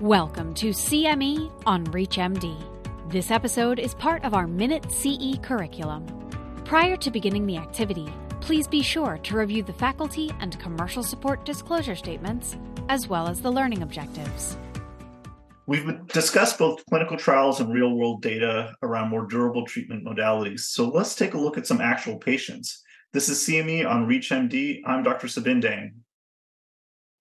Welcome to CME on ReachMD. This episode is part of our Minute CE curriculum. Prior to beginning the activity, please be sure to review the faculty and commercial support disclosure statements, as well as the learning objectives. We've discussed both clinical trials and real world data around more durable treatment modalities. So let's take a look at some actual patients. This is CME on ReachMD. I'm Dr. Sabin Dang.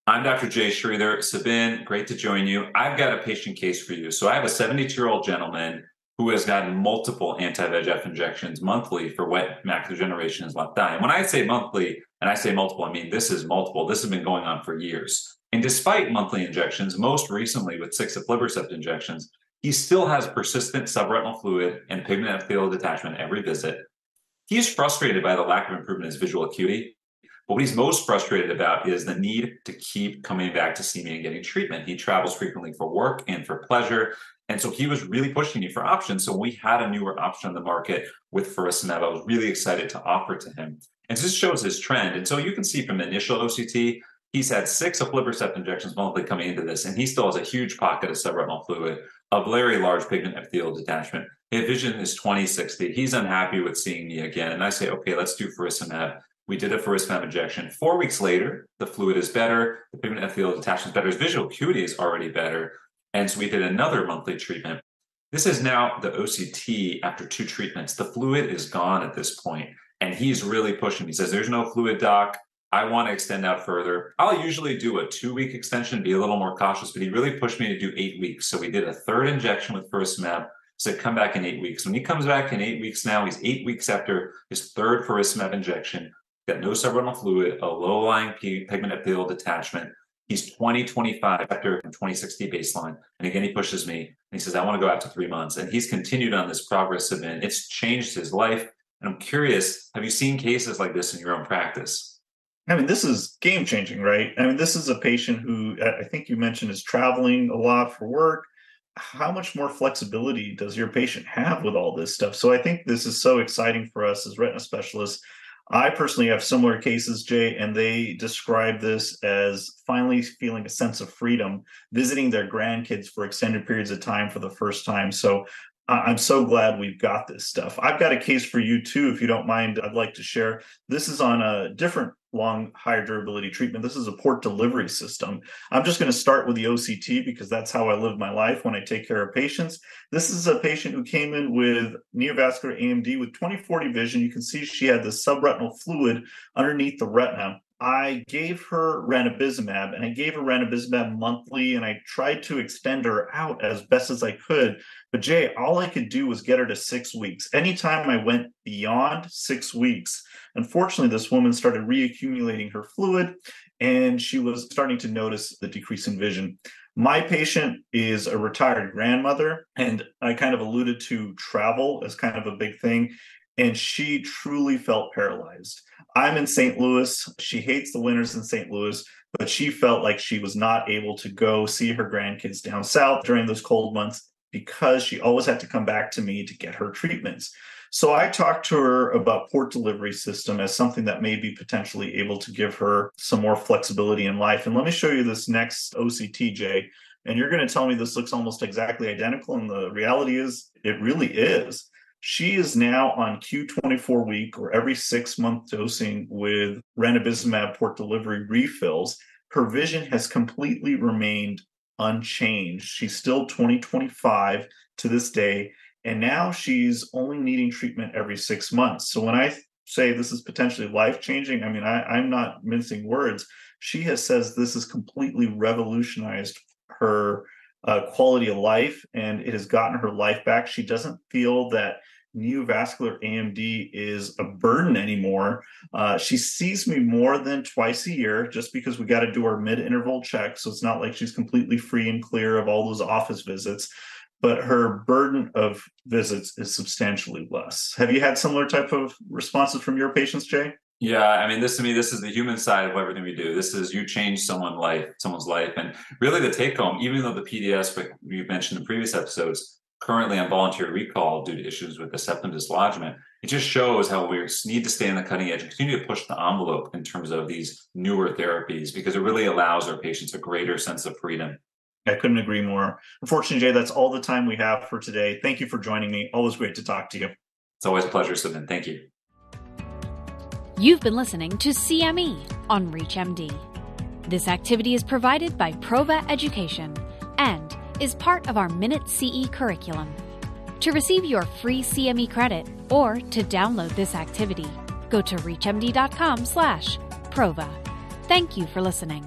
I'm Dr. Jay Sridhar. Sabin, great to join you. I've got a patient case for you. So I have a 72 year old gentleman who has gotten multiple anti-VEGF injections monthly for wet macular degeneration in his left eye. And when I say monthly and I say multiple, I mean this is multiple. This has been going on for years. And despite monthly injections, most recently with six aflibercept injections, he still has persistent subretinal fluid and pigment epithelial detachment every visit. He's frustrated by the lack of improvement in his visual acuity but what he's most frustrated about is the need to keep coming back to see me and getting treatment. He travels frequently for work and for pleasure. And so he was really pushing me for options. So we had a newer option on the market with faricimab. I was really excited to offer to him. And this shows his trend. And so you can see from initial OCT, he's had six aflibercept injections monthly coming into this, and he still has a huge pocket of subretinal fluid, a very large pigment epithelial detachment. His vision is 2060. He's unhappy with seeing me again. And I say, okay, let's do faricimab. We did a faricimab injection. Four weeks later, the fluid is better, the pigment epithelial detachment is better, his visual acuity is already better. And so we did another monthly treatment. This is now the OCT after two treatments. The fluid is gone at this point, and he's really pushing. He says, There's no fluid, doc. I want to extend out further. I'll usually do a two week extension, be a little more cautious, but he really pushed me to do eight weeks. So we did a third injection with faricimab. Said, come back in eight weeks. When he comes back in eight weeks now, he's eight weeks after his third faricimab injection got no subretinal fluid, a low lying pigment epithelial detachment. He's 20, 25 after 2060 baseline. And again, he pushes me and he says, I want to go out to three months. And he's continued on this progress event. It's changed his life. And I'm curious, have you seen cases like this in your own practice? I mean, this is game changing, right? I mean, this is a patient who I think you mentioned is traveling a lot for work. How much more flexibility does your patient have with all this stuff? So I think this is so exciting for us as retina specialists I personally have similar cases, Jay, and they describe this as finally feeling a sense of freedom, visiting their grandkids for extended periods of time for the first time. So I'm so glad we've got this stuff. I've got a case for you too, if you don't mind. I'd like to share. This is on a different long, higher durability treatment. This is a port delivery system. I'm just going to start with the OCT because that's how I live my life when I take care of patients. This is a patient who came in with neovascular AMD with 20/40 vision. You can see she had the subretinal fluid underneath the retina. I gave her ranibizumab and I gave her ranibizumab monthly and I tried to extend her out as best as I could. But Jay, all I could do was get her to six weeks. Anytime I went beyond six weeks, unfortunately, this woman started reaccumulating her fluid and she was starting to notice the decrease in vision. My patient is a retired grandmother, and I kind of alluded to travel as kind of a big thing and she truly felt paralyzed. I'm in St. Louis. She hates the winters in St. Louis, but she felt like she was not able to go see her grandkids down south during those cold months because she always had to come back to me to get her treatments. So I talked to her about port delivery system as something that may be potentially able to give her some more flexibility in life. And let me show you this next OCTJ. And you're going to tell me this looks almost exactly identical. And the reality is, it really is. She is now on Q24 week or every six month dosing with ranibizumab port delivery refills. Her vision has completely remained unchanged. She's still 2025 to this day. And now she's only needing treatment every six months. So when I say this is potentially life changing, I mean, I, am not mincing words. She has says this has completely revolutionized her uh, quality of life and it has gotten her life back. She doesn't feel that neovascular AMD is a burden anymore. Uh, she sees me more than twice a year just because we got to do our mid interval check. So it's not like she's completely free and clear of all those office visits. But her burden of visits is substantially less. Have you had similar type of responses from your patients, Jay? Yeah, I mean, this to me, this is the human side of everything we do. This is you change someone's life, someone's life, and really the take home. Even though the PDS, like you mentioned in previous episodes, currently on voluntary recall due to issues with the septum dislodgement, it just shows how we need to stay on the cutting edge and continue to push the envelope in terms of these newer therapies because it really allows our patients a greater sense of freedom I couldn't agree more. Unfortunately, Jay, that's all the time we have for today. Thank you for joining me. Always great to talk to you. It's always a pleasure, Sabin. Thank you. You've been listening to CME on ReachMD. This activity is provided by Prova Education and is part of our Minute CE curriculum. To receive your free CME credit or to download this activity, go to reachmd.com/prova. Thank you for listening.